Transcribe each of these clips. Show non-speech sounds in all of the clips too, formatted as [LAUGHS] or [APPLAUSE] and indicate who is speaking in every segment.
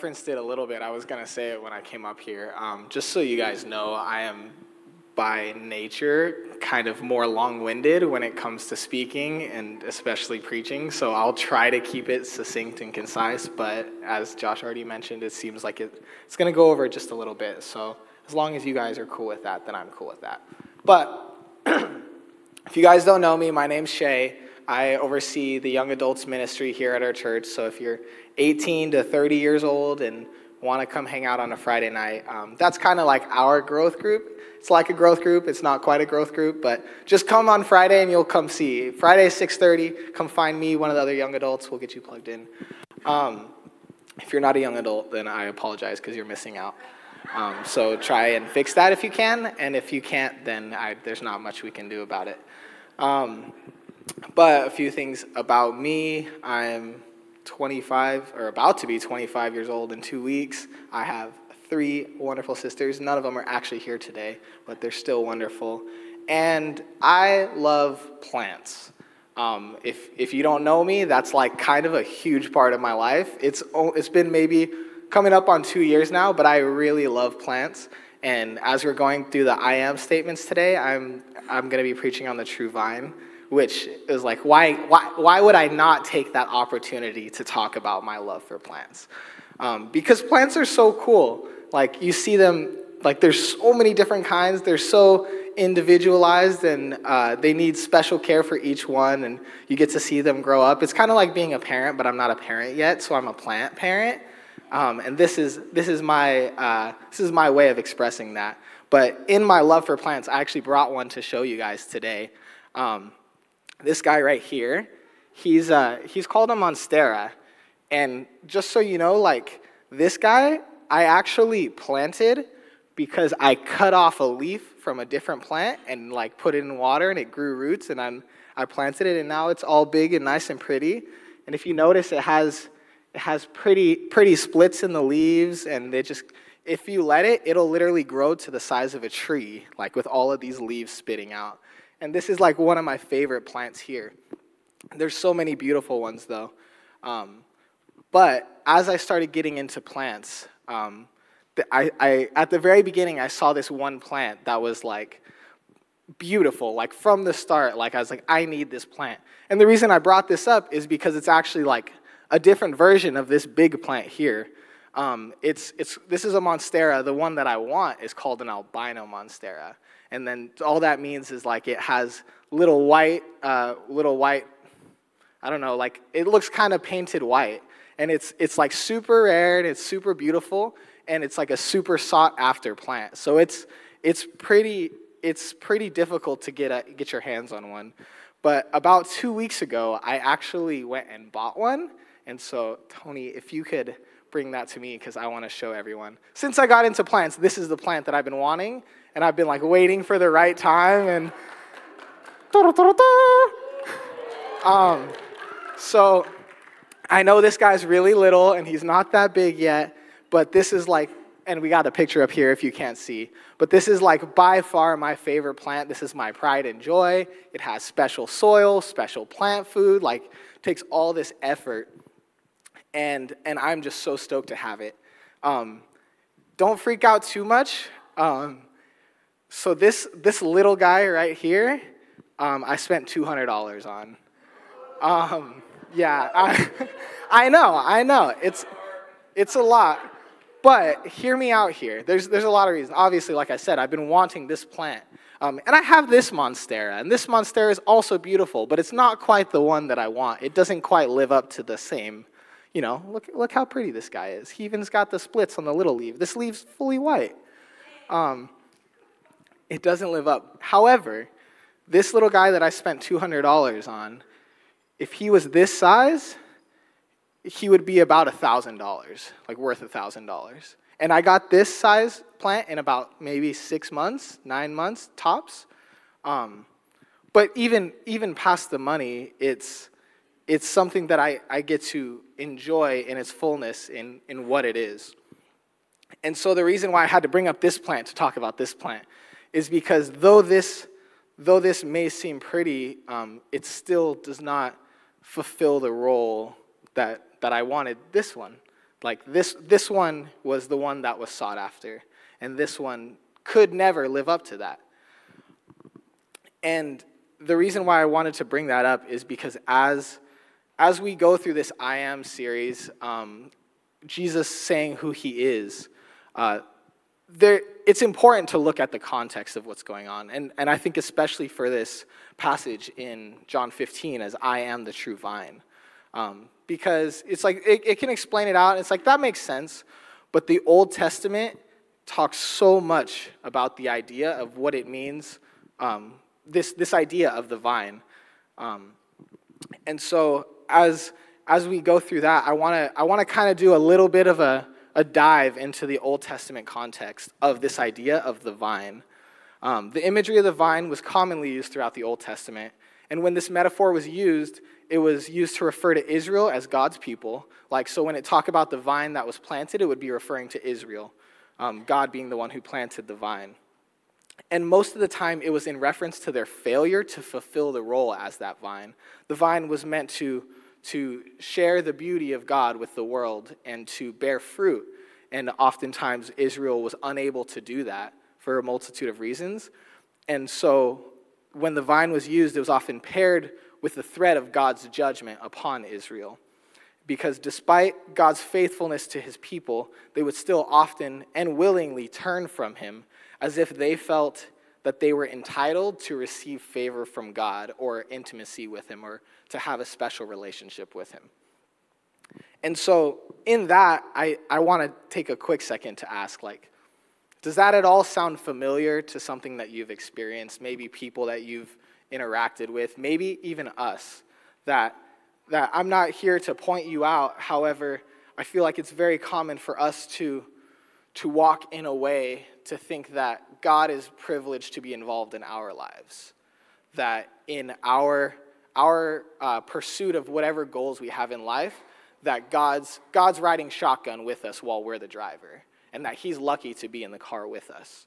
Speaker 1: referenced it a little bit. I was going to say it when I came up here. Um, just so you guys know, I am by nature kind of more long winded when it comes to speaking and especially preaching. So I'll try to keep it succinct and concise. But as Josh already mentioned, it seems like it, it's going to go over just a little bit. So as long as you guys are cool with that, then I'm cool with that. But [CLEARS THROAT] if you guys don't know me, my name's Shay. I oversee the young adults ministry here at our church. So if you're 18 to 30 years old and want to come hang out on a Friday night, um, that's kind of like our growth group. It's like a growth group. It's not quite a growth group, but just come on Friday and you'll come see. Friday 6:30. Come find me, one of the other young adults. We'll get you plugged in. Um, if you're not a young adult, then I apologize because you're missing out. Um, so try and fix that if you can, and if you can't, then I, there's not much we can do about it. But a few things about me. I'm 25, or about to be 25 years old in two weeks. I have three wonderful sisters. None of them are actually here today, but they're still wonderful. And I love plants. Um, if, if you don't know me, that's like kind of a huge part of my life. It's, it's been maybe coming up on two years now, but I really love plants. And as we're going through the I am statements today, I'm, I'm going to be preaching on the true vine, which is like, why, why, why would I not take that opportunity to talk about my love for plants? Um, because plants are so cool. Like, you see them, like, there's so many different kinds. They're so individualized and uh, they need special care for each one, and you get to see them grow up. It's kind of like being a parent, but I'm not a parent yet, so I'm a plant parent. Um, and this is, this, is my, uh, this is my way of expressing that. But in my love for plants, I actually brought one to show you guys today. Um, this guy right here, he's, uh, he's called a monstera. And just so you know, like, this guy, I actually planted because I cut off a leaf from a different plant and, like, put it in water and it grew roots. And I'm, I planted it, and now it's all big and nice and pretty. And if you notice, it has it has pretty, pretty splits in the leaves, and it just, if you let it, it'll literally grow to the size of a tree, like with all of these leaves spitting out. And this is like one of my favorite plants here. There's so many beautiful ones, though. Um, but as I started getting into plants, um, I, I, at the very beginning, I saw this one plant that was like beautiful, like from the start. Like I was like, I need this plant. And the reason I brought this up is because it's actually like a different version of this big plant here. Um, it's, it's, this is a monstera. The one that I want is called an albino monstera. And then all that means is like it has little white, uh, little white, I don't know, like it looks kind of painted white. And it's, it's like super rare and it's super beautiful and it's like a super sought after plant. So it's, it's, pretty, it's pretty difficult to get, a, get your hands on one. But about two weeks ago, I actually went and bought one and so, Tony, if you could bring that to me because I want to show everyone. Since I got into plants, this is the plant that I've been wanting, and I've been like waiting for the right time and. Um, so I know this guy's really little and he's not that big yet, but this is like, and we got a picture up here if you can't see, but this is like by far my favorite plant. This is my pride and joy. It has special soil, special plant food, like takes all this effort and, and I'm just so stoked to have it. Um, don't freak out too much. Um, so this, this little guy right here, um, I spent $200 on. Um, yeah, I, [LAUGHS] I know, I know. It's, it's a lot. But hear me out here. There's, there's a lot of reasons. Obviously, like I said, I've been wanting this plant. Um, and I have this Monstera, and this Monstera is also beautiful, but it's not quite the one that I want. It doesn't quite live up to the same you know, look, look how pretty this guy is. He even's got the splits on the little leaf. This leaf's fully white. Um, it doesn't live up. However, this little guy that I spent $200 on, if he was this size, he would be about $1,000, like worth $1,000. And I got this size plant in about maybe six months, nine months tops. Um, but even, even past the money, it's, it's something that I, I get to enjoy in its fullness in, in what it is. And so the reason why I had to bring up this plant to talk about this plant is because though this, though this may seem pretty, um, it still does not fulfill the role that, that I wanted this one Like this, this one was the one that was sought after, and this one could never live up to that. And the reason why I wanted to bring that up is because as, as we go through this I Am series, um, Jesus saying who he is, uh, there, it's important to look at the context of what's going on. And, and I think, especially for this passage in John 15, as I am the true vine. Um, because it's like, it, it can explain it out, it's like, that makes sense. But the Old Testament talks so much about the idea of what it means, um, this, this idea of the vine. Um, and so, as, as we go through that, I want to I wanna kind of do a little bit of a a dive into the Old Testament context of this idea of the vine. Um, the imagery of the vine was commonly used throughout the Old Testament. And when this metaphor was used, it was used to refer to Israel as God's people. Like, so when it talked about the vine that was planted, it would be referring to Israel, um, God being the one who planted the vine. And most of the time, it was in reference to their failure to fulfill the role as that vine. The vine was meant to to share the beauty of God with the world and to bear fruit. And oftentimes, Israel was unable to do that for a multitude of reasons. And so, when the vine was used, it was often paired with the threat of God's judgment upon Israel. Because despite God's faithfulness to his people, they would still often and willingly turn from him as if they felt that they were entitled to receive favor from God or intimacy with him or to have a special relationship with him. And so, in that, I, I want to take a quick second to ask, like, does that at all sound familiar to something that you've experienced? Maybe people that you've interacted with, maybe even us. That, that I'm not here to point you out. However, I feel like it's very common for us to, to walk in a way to think that God is privileged to be involved in our lives. That in our our uh, pursuit of whatever goals we have in life, that God's, God's riding shotgun with us while we're the driver, and that He's lucky to be in the car with us.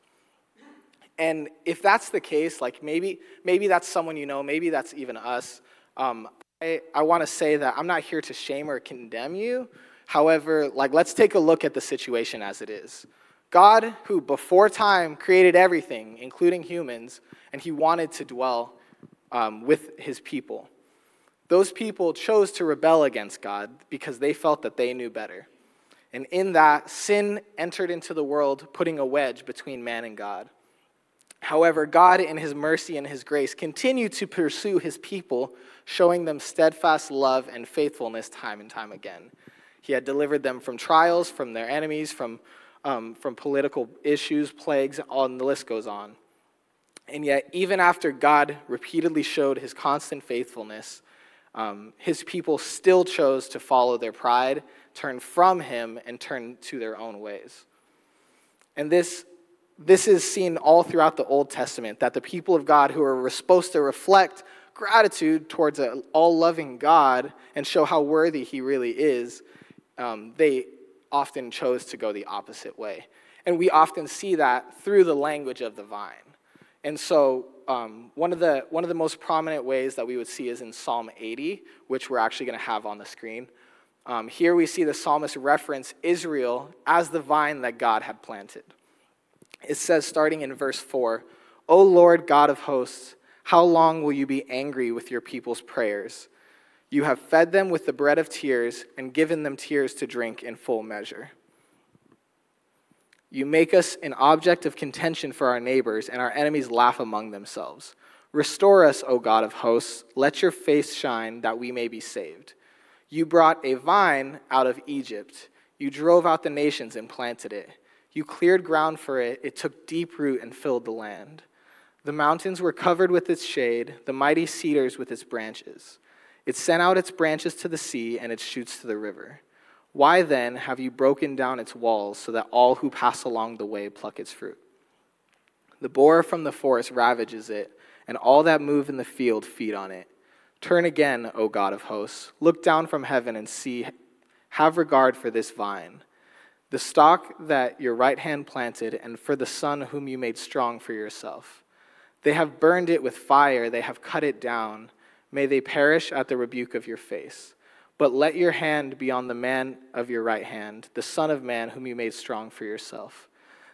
Speaker 1: And if that's the case, like maybe, maybe that's someone you know, maybe that's even us. Um, I, I want to say that I'm not here to shame or condemn you. However, like let's take a look at the situation as it is. God, who before time created everything, including humans, and He wanted to dwell um, with his people. Those people chose to rebel against God because they felt that they knew better. And in that, sin entered into the world, putting a wedge between man and God. However, God, in his mercy and his grace, continued to pursue his people, showing them steadfast love and faithfulness time and time again. He had delivered them from trials, from their enemies, from, um, from political issues, plagues, and the list goes on. And yet, even after God repeatedly showed his constant faithfulness, um, his people still chose to follow their pride, turn from him, and turn to their own ways. And this, this is seen all throughout the Old Testament that the people of God, who are supposed to reflect gratitude towards an all loving God and show how worthy he really is, um, they often chose to go the opposite way. And we often see that through the language of the vine. And so, um, one, of the, one of the most prominent ways that we would see is in Psalm 80, which we're actually going to have on the screen. Um, here we see the psalmist reference Israel as the vine that God had planted. It says, starting in verse 4, O Lord God of hosts, how long will you be angry with your people's prayers? You have fed them with the bread of tears and given them tears to drink in full measure. You make us an object of contention for our neighbors, and our enemies laugh among themselves. Restore us, O God of hosts. Let your face shine that we may be saved. You brought a vine out of Egypt. You drove out the nations and planted it. You cleared ground for it. It took deep root and filled the land. The mountains were covered with its shade, the mighty cedars with its branches. It sent out its branches to the sea and its shoots to the river. Why then have you broken down its walls so that all who pass along the way pluck its fruit? The boar from the forest ravages it, and all that move in the field feed on it. Turn again, O God of hosts. Look down from heaven and see. Have regard for this vine, the stalk that your right hand planted, and for the son whom you made strong for yourself. They have burned it with fire, they have cut it down. May they perish at the rebuke of your face. But let your hand be on the man of your right hand, the Son of Man, whom you made strong for yourself.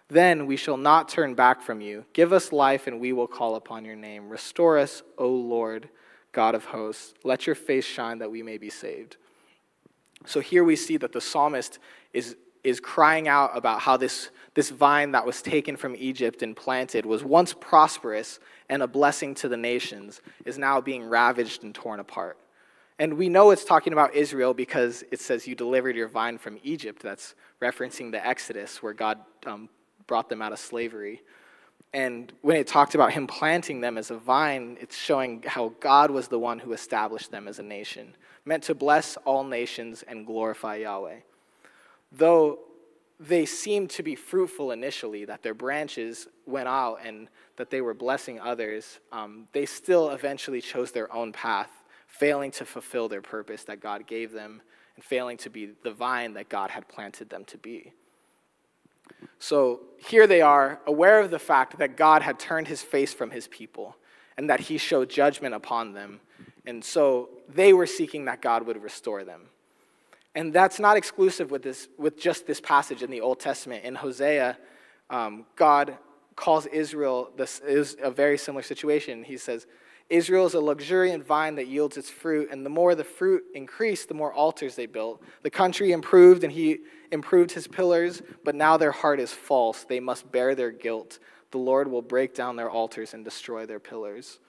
Speaker 1: Then we shall not turn back from you. Give us life, and we will call upon your name. Restore us, O Lord, God of hosts. Let your face shine that we may be saved. So here we see that the psalmist is, is crying out about how this, this vine that was taken from Egypt and planted was once prosperous and a blessing to the nations, is now being ravaged and torn apart. And we know it's talking about Israel because it says, You delivered your vine from Egypt. That's referencing the Exodus where God um, brought them out of slavery. And when it talked about him planting them as a vine, it's showing how God was the one who established them as a nation, meant to bless all nations and glorify Yahweh. Though they seemed to be fruitful initially, that their branches went out and that they were blessing others, um, they still eventually chose their own path failing to fulfill their purpose that God gave them and failing to be the vine that God had planted them to be. So here they are, aware of the fact that God had turned his face from his people and that he showed judgment upon them. And so they were seeking that God would restore them. And that's not exclusive with, this, with just this passage in the Old Testament. In Hosea, um, God calls Israel, this is a very similar situation. He says, Israel is a luxuriant vine that yields its fruit, and the more the fruit increased, the more altars they built. The country improved, and he improved his pillars, but now their heart is false. They must bear their guilt. The Lord will break down their altars and destroy their pillars.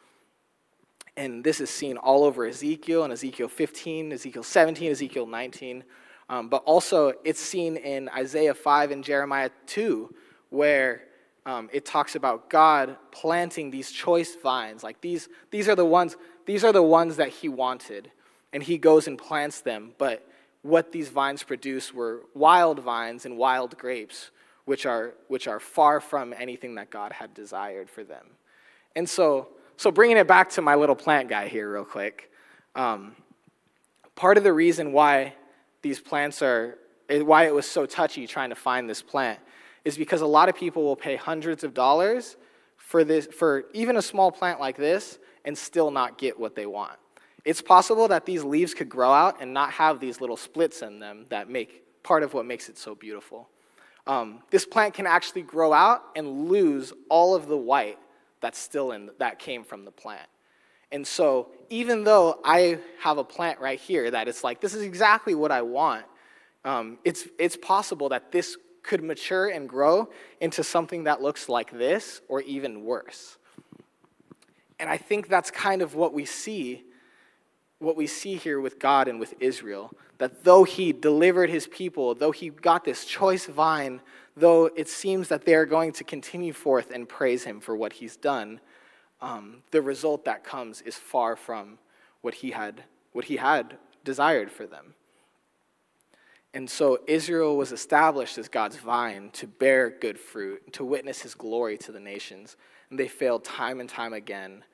Speaker 1: And this is seen all over Ezekiel and Ezekiel 15, Ezekiel 17, Ezekiel 19. Um, but also, it's seen in Isaiah 5 and Jeremiah 2, where um, it talks about God planting these choice vines. Like these, these are the ones, these are the ones that he wanted. And he goes and plants them. But what these vines produce were wild vines and wild grapes, which are, which are far from anything that God had desired for them. And so, so bringing it back to my little plant guy here, real quick, um, part of the reason why these plants are, why it was so touchy trying to find this plant is because a lot of people will pay hundreds of dollars for, this, for even a small plant like this and still not get what they want. It's possible that these leaves could grow out and not have these little splits in them that make part of what makes it so beautiful. Um, this plant can actually grow out and lose all of the white that's still in that came from the plant. And so, even though I have a plant right here that it's like this is exactly what I want, um, it's it's possible that this could mature and grow into something that looks like this or even worse. And I think that's kind of what we see what we see here with God and with Israel that though he delivered his people, though he got this choice vine, though it seems that they are going to continue forth and praise him for what he's done, um, the result that comes is far from what he had what he had desired for them. And so Israel was established as God's vine to bear good fruit, to witness his glory to the nations. And they failed time and time again,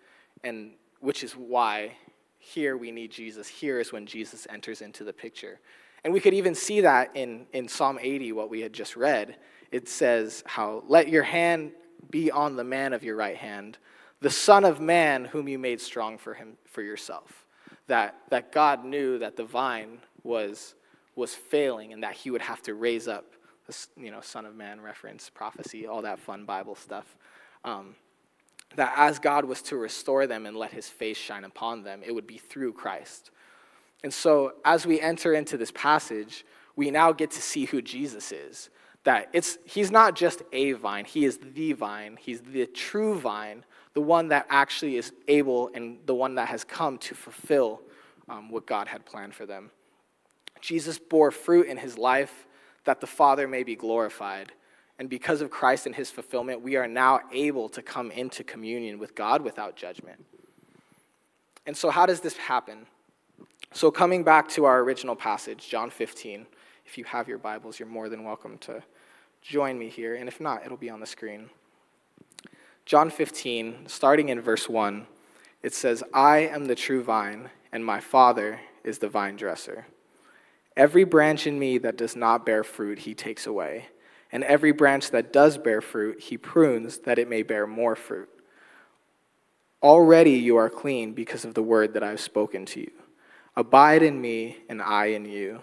Speaker 1: and which is why here we need Jesus. Here is when Jesus enters into the picture. And we could even see that in, in Psalm 80, what we had just read. It says, How let your hand be on the man of your right hand, the Son of Man whom you made strong for him for yourself. That, that God knew that the vine was was failing and that he would have to raise up this, you know, Son of Man reference, prophecy, all that fun Bible stuff. Um, that as God was to restore them and let his face shine upon them, it would be through Christ. And so, as we enter into this passage, we now get to see who Jesus is. That it's, he's not just a vine, he is the vine. He's the true vine, the one that actually is able and the one that has come to fulfill um, what God had planned for them. Jesus bore fruit in his life that the Father may be glorified. And because of Christ and his fulfillment, we are now able to come into communion with God without judgment. And so, how does this happen? So, coming back to our original passage, John 15, if you have your Bibles, you're more than welcome to join me here. And if not, it'll be on the screen. John 15, starting in verse 1, it says, I am the true vine, and my Father is the vine dresser. Every branch in me that does not bear fruit, he takes away. And every branch that does bear fruit, he prunes that it may bear more fruit. Already you are clean because of the word that I have spoken to you. Abide in me, and I in you.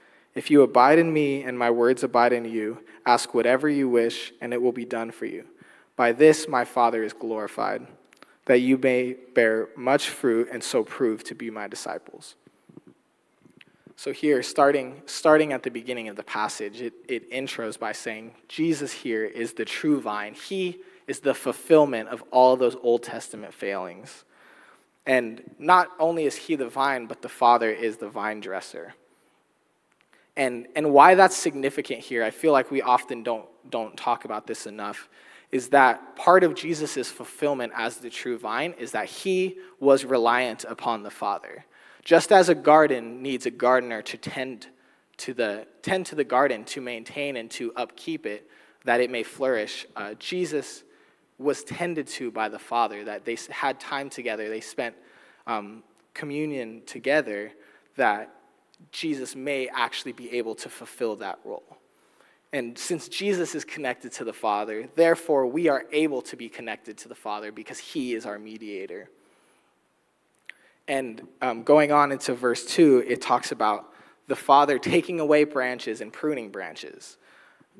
Speaker 1: If you abide in me and my words abide in you, ask whatever you wish, and it will be done for you. By this my Father is glorified, that you may bear much fruit and so prove to be my disciples. So, here, starting, starting at the beginning of the passage, it, it intros by saying, Jesus here is the true vine. He is the fulfillment of all those Old Testament failings. And not only is he the vine, but the Father is the vine dresser. And, and why that's significant here, I feel like we often don't, don't talk about this enough, is that part of Jesus' fulfillment as the true vine is that he was reliant upon the Father. Just as a garden needs a gardener to tend to the, tend to the garden, to maintain and to upkeep it, that it may flourish, uh, Jesus was tended to by the Father, that they had time together, they spent um, communion together, that Jesus may actually be able to fulfill that role. And since Jesus is connected to the Father, therefore we are able to be connected to the Father because he is our mediator. And um, going on into verse 2, it talks about the Father taking away branches and pruning branches.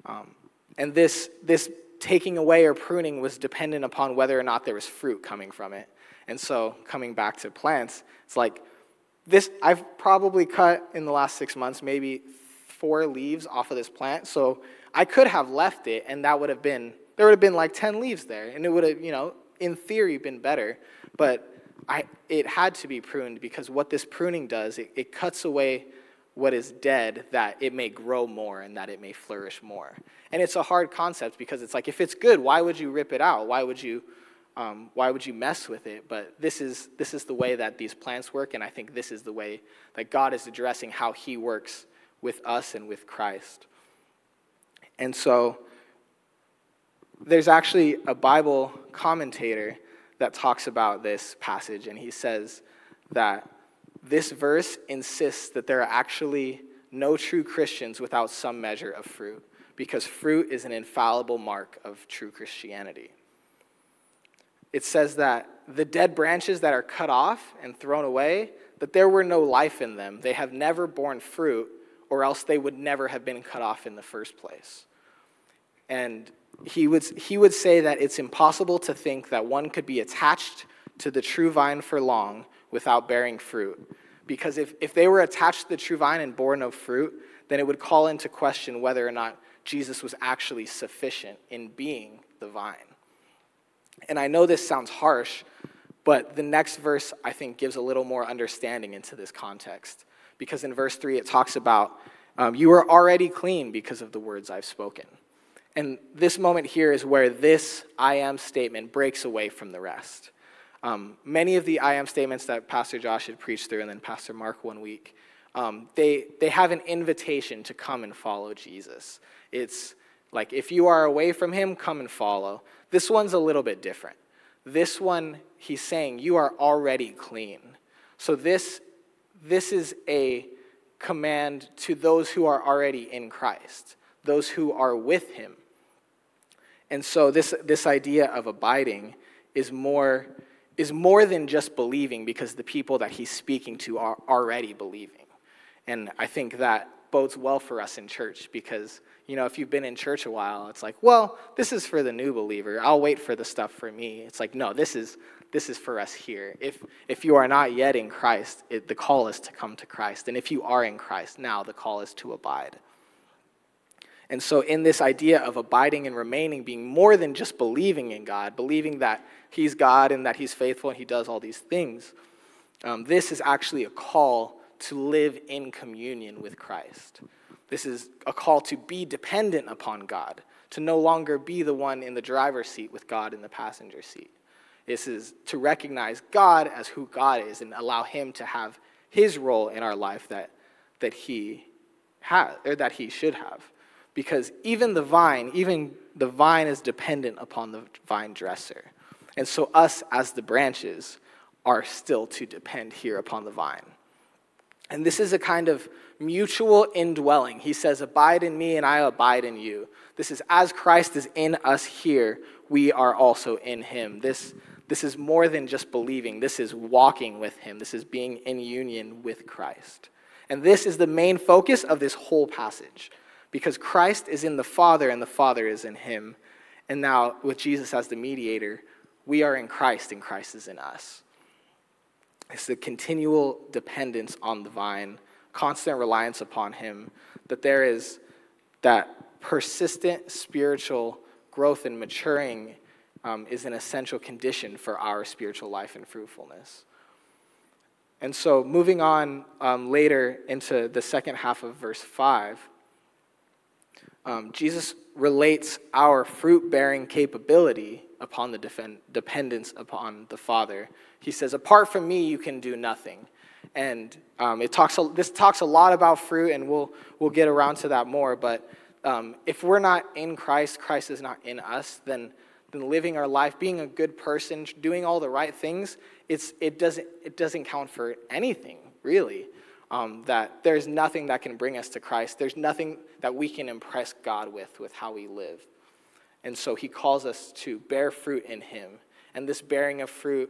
Speaker 1: Um, and this, this taking away or pruning was dependent upon whether or not there was fruit coming from it. And so, coming back to plants, it's like this I've probably cut in the last six months maybe four leaves off of this plant. So, I could have left it, and that would have been, there would have been like 10 leaves there, and it would have, you know, in theory, been better. But I, it had to be pruned because what this pruning does, it, it cuts away what is dead that it may grow more and that it may flourish more. And it's a hard concept because it's like if it's good, why would you rip it out? Why would you um, why would you mess with it? But this is this is the way that these plants work, and I think this is the way that God is addressing how He works with us and with Christ. And so there's actually a Bible commentator that talks about this passage, and he says that this verse insists that there are actually no true Christians without some measure of fruit, because fruit is an infallible mark of true Christianity. It says that the dead branches that are cut off and thrown away, that there were no life in them. They have never borne fruit, or else they would never have been cut off in the first place. And he would, he would say that it's impossible to think that one could be attached to the true vine for long without bearing fruit. Because if, if they were attached to the true vine and bore no fruit, then it would call into question whether or not Jesus was actually sufficient in being the vine. And I know this sounds harsh, but the next verse, I think, gives a little more understanding into this context. Because in verse 3, it talks about, um, You are already clean because of the words I've spoken. And this moment here is where this I am statement breaks away from the rest. Um, many of the I am statements that Pastor Josh had preached through, and then Pastor Mark one week, um, they, they have an invitation to come and follow Jesus. It's like, if you are away from him, come and follow. This one's a little bit different. This one, he's saying, you are already clean. So this, this is a command to those who are already in Christ, those who are with him. And so this, this idea of abiding is more is more than just believing because the people that he's speaking to are already believing. And I think that bodes well for us in church because, you know, if you've been in church a while, it's like, well, this is for the new believer. I'll wait for the stuff for me. It's like, no, this is this is for us here. If if you are not yet in Christ, it, the call is to come to Christ. And if you are in Christ, now the call is to abide. And so, in this idea of abiding and remaining, being more than just believing in God, believing that He's God and that He's faithful and He does all these things, um, this is actually a call to live in communion with Christ. This is a call to be dependent upon God, to no longer be the one in the driver's seat with God in the passenger seat. This is to recognize God as who God is and allow Him to have His role in our life that, that He has, or that he should have. Because even the vine, even the vine is dependent upon the vine dresser. And so, us as the branches are still to depend here upon the vine. And this is a kind of mutual indwelling. He says, Abide in me, and I abide in you. This is as Christ is in us here, we are also in him. This, this is more than just believing, this is walking with him, this is being in union with Christ. And this is the main focus of this whole passage because Christ is in the Father and the Father is in him. And now, with Jesus as the mediator, we are in Christ and Christ is in us. It's the continual dependence on the vine, constant reliance upon him, that there is that persistent spiritual growth and maturing um, is an essential condition for our spiritual life and fruitfulness. And so, moving on um, later into the second half of verse 5, um, Jesus relates our fruit bearing capability upon the defend- dependence upon the Father. He says, Apart from me, you can do nothing. And um, it talks, this talks a lot about fruit, and we'll, we'll get around to that more. But um, if we're not in Christ, Christ is not in us, then, then living our life, being a good person, doing all the right things, it's, it, doesn't, it doesn't count for anything, really. Um, that there's nothing that can bring us to Christ. There's nothing that we can impress God with, with how we live. And so he calls us to bear fruit in him. And this bearing of fruit,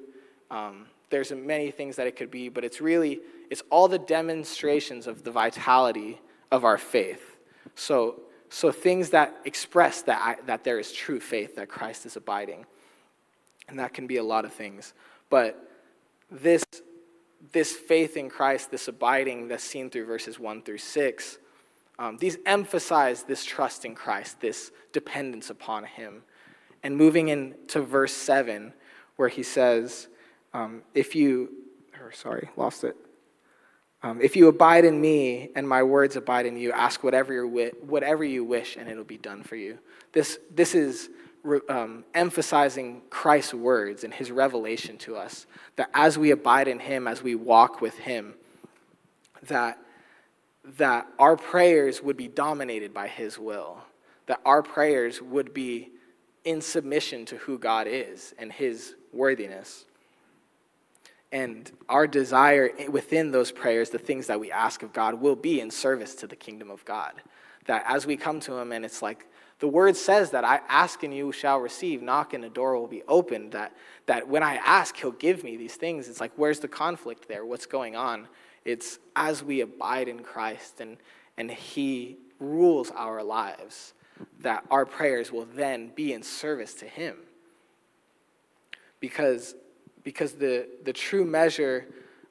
Speaker 1: um, there's many things that it could be, but it's really, it's all the demonstrations of the vitality of our faith. So so things that express that, I, that there is true faith, that Christ is abiding. And that can be a lot of things. But this, this faith in Christ, this abiding that's seen through verses 1 through 6, um, these emphasize this trust in Christ, this dependence upon Him. And moving into verse 7, where he says, um, if you, or sorry, lost it. Um, if you abide in me and my words abide in you, ask whatever, you whatever you wish and it'll be done for you. This, this is um, emphasizing Christ's words and his revelation to us that as we abide in him, as we walk with him, that, that our prayers would be dominated by his will, that our prayers would be in submission to who God is and his worthiness. And our desire within those prayers, the things that we ask of God, will be in service to the kingdom of God. That as we come to Him, and it's like the word says that I ask and you shall receive, knock and the door will be opened. That, that when I ask, He'll give me these things. It's like, where's the conflict there? What's going on? It's as we abide in Christ and, and He rules our lives that our prayers will then be in service to Him. Because because the, the true measure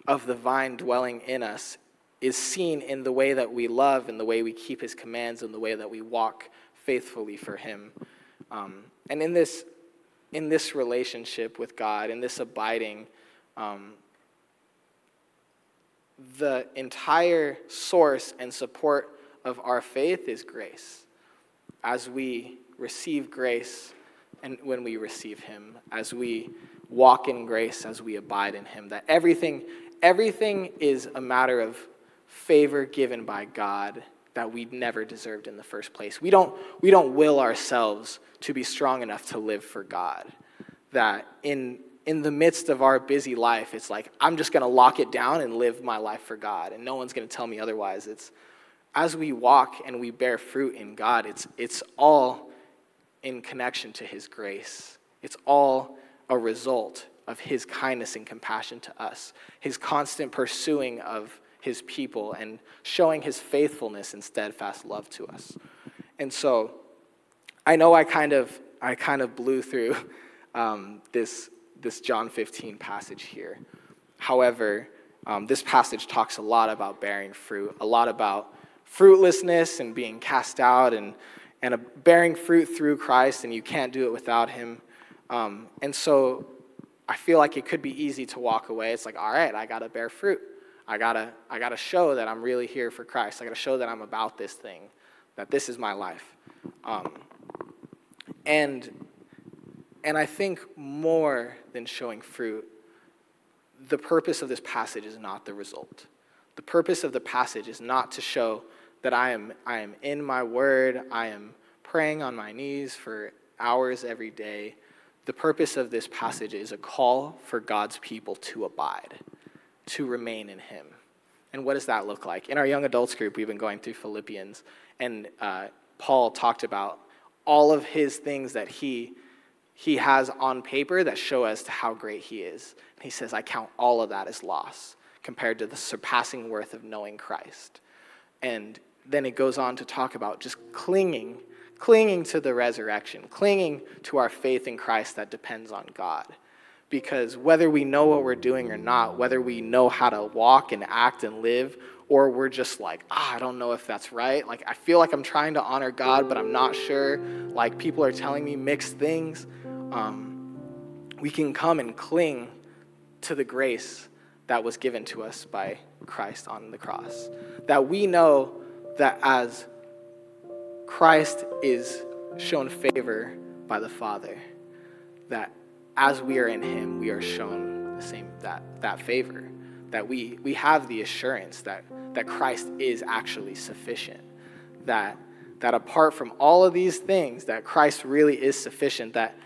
Speaker 1: of the vine dwelling in us is seen in the way that we love and the way we keep his commands and the way that we walk faithfully for him. Um, and in this, in this relationship with God, in this abiding, um, the entire source and support of our faith is grace. As we receive grace and when we receive him, as we walk in grace as we abide in him that everything everything is a matter of favor given by god that we never deserved in the first place. We don't we don't will ourselves to be strong enough to live for god that in in the midst of our busy life it's like i'm just going to lock it down and live my life for god and no one's going to tell me otherwise. It's as we walk and we bear fruit in god it's it's all in connection to his grace. It's all a result of his kindness and compassion to us, his constant pursuing of his people, and showing his faithfulness and steadfast love to us. And so I know I kind of, I kind of blew through [LAUGHS] um, this, this John 15 passage here. However, um, this passage talks a lot about bearing fruit, a lot about fruitlessness and being cast out and, and bearing fruit through Christ, and you can't do it without him. Um, and so I feel like it could be easy to walk away. It's like, all right, I got to bear fruit. I got to I gotta show that I'm really here for Christ. I got to show that I'm about this thing, that this is my life. Um, and, and I think more than showing fruit, the purpose of this passage is not the result. The purpose of the passage is not to show that I am, I am in my word, I am praying on my knees for hours every day. The purpose of this passage is a call for God's people to abide, to remain in Him. And what does that look like? In our young adults group, we've been going through Philippians, and uh, Paul talked about all of his things that he he has on paper that show us to how great he is. And he says, I count all of that as loss compared to the surpassing worth of knowing Christ. And then it goes on to talk about just clinging, clinging to the resurrection, clinging to our faith in Christ that depends on God. Because whether we know what we're doing or not, whether we know how to walk and act and live, or we're just like, ah, I don't know if that's right. Like, I feel like I'm trying to honor God, but I'm not sure. Like, people are telling me mixed things um, we can come and cling to the grace that was given to us by Christ on the cross. That we know that as Christ is shown favor by the Father, that as we are in Him, we are shown the same that, that favor. That we, we have the assurance that, that Christ is actually sufficient. That, that apart from all of these things, that Christ really is sufficient. That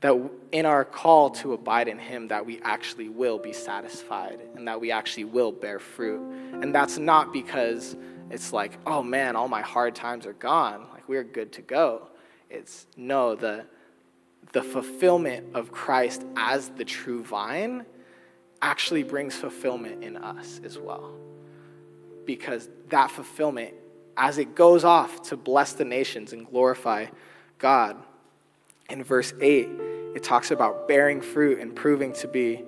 Speaker 1: that in our call to abide in him that we actually will be satisfied and that we actually will bear fruit and that's not because it's like oh man all my hard times are gone like we're good to go. It's no the the fulfillment of christ as the true vine actually brings fulfillment in us as well. Because that fulfillment as it goes off to bless the nations and glorify god in verse 8 it talks about bearing fruit and proving to be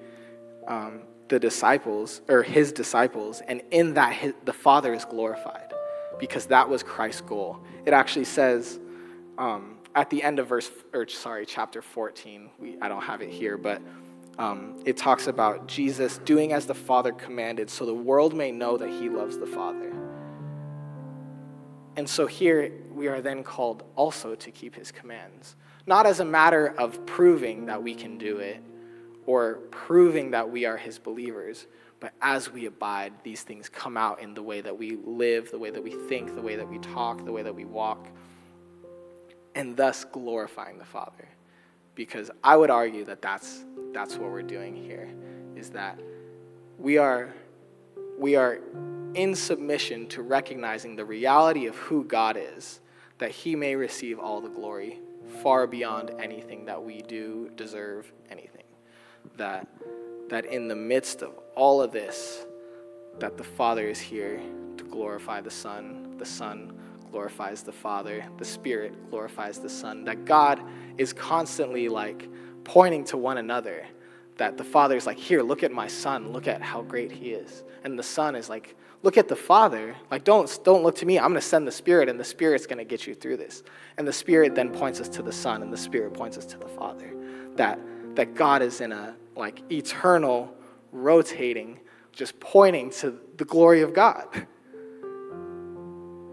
Speaker 1: um, the disciples or his disciples and in that his, the father is glorified because that was christ's goal. It actually says um, at the end of verse or sorry chapter 14 we, i don't have it here but um, it talks about jesus doing as the father commanded so the world may know that he loves the father. And so here we are then called also to keep his commands not as a matter of proving that we can do it or proving that we are his believers, but as we abide, these things come out in the way that we live, the way that we think, the way that we talk, the way that we walk, and thus glorifying the Father. Because I would argue that that's, that's what we're doing here, is that we are, we are in submission to recognizing the reality of who God is, that he may receive all the glory far beyond anything that we do deserve anything. That, that in the midst of all of this, that the Father is here to glorify the Son, the Son glorifies the Father, the Spirit glorifies the Son, that God is constantly like pointing to one another. That the Father is like, here, look at my Son, look at how great he is. And the Son is like, look at the Father. Like, don't, don't look to me. I'm going to send the Spirit, and the Spirit's going to get you through this. And the Spirit then points us to the Son, and the Spirit points us to the Father. That, that God is in a like eternal, rotating, just pointing to the glory of God.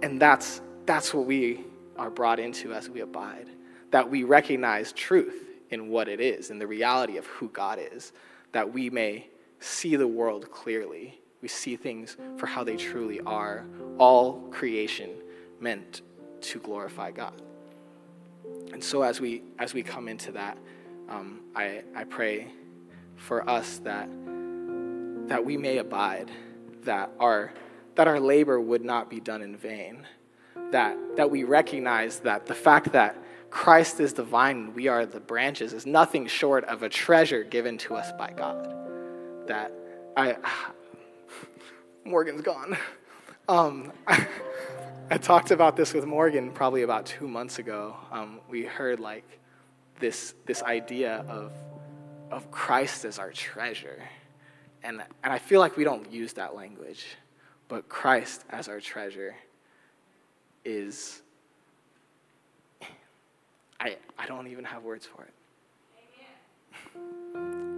Speaker 1: And that's, that's what we are brought into as we abide. That we recognize truth in what it is, in the reality of who God is, that we may see the world clearly we see things for how they truly are. All creation meant to glorify God. And so as we as we come into that, um, I, I pray for us that that we may abide, that our that our labor would not be done in vain, that that we recognize that the fact that Christ is the vine and we are the branches is nothing short of a treasure given to us by God. That I [SIGHS] Morgan's gone. Um, [LAUGHS] I, talked about this with Morgan probably about two months ago. Um, we heard like this this idea of of Christ as our treasure, and and I feel like we don't use that language, but Christ as our treasure is. I I don't even have words for it.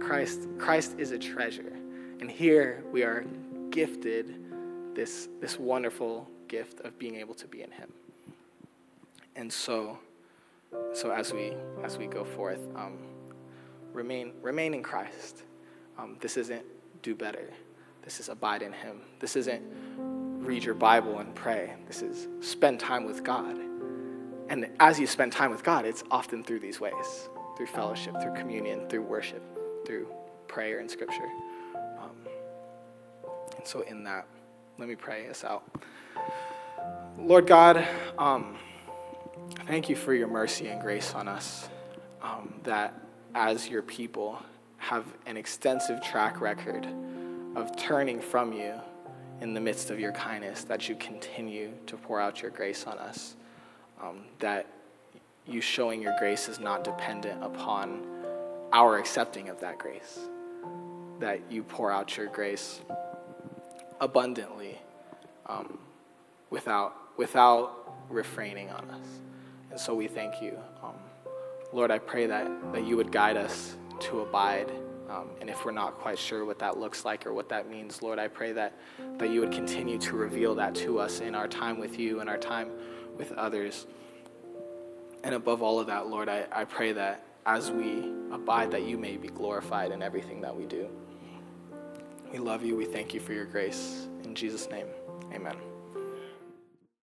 Speaker 1: [LAUGHS] Christ Christ is a treasure, and here we are gifted this, this wonderful gift of being able to be in him. And so, so as we as we go forth, um, remain remain in Christ. Um, this isn't do better. This is abide in Him. This isn't read your Bible and pray. This is spend time with God. And as you spend time with God, it's often through these ways through fellowship, through communion, through worship, through prayer and scripture. Um, and so, in that, let me pray us out. Lord God, um, thank you for your mercy and grace on us. Um, that as your people have an extensive track record of turning from you in the midst of your kindness, that you continue to pour out your grace on us. Um, that you showing your grace is not dependent upon our accepting of that grace. That you pour out your grace abundantly um, without, without refraining on us. And so we thank you. Um, Lord, I pray that, that you would guide us to abide. Um, and if we're not quite sure what that looks like or what that means, Lord, I pray that, that you would continue to reveal that to us in our time with you and our time with others. And above all of that, Lord, I, I pray that as we abide, that you may be glorified in everything that we do. We love you. We thank you for your grace. In Jesus' name, amen.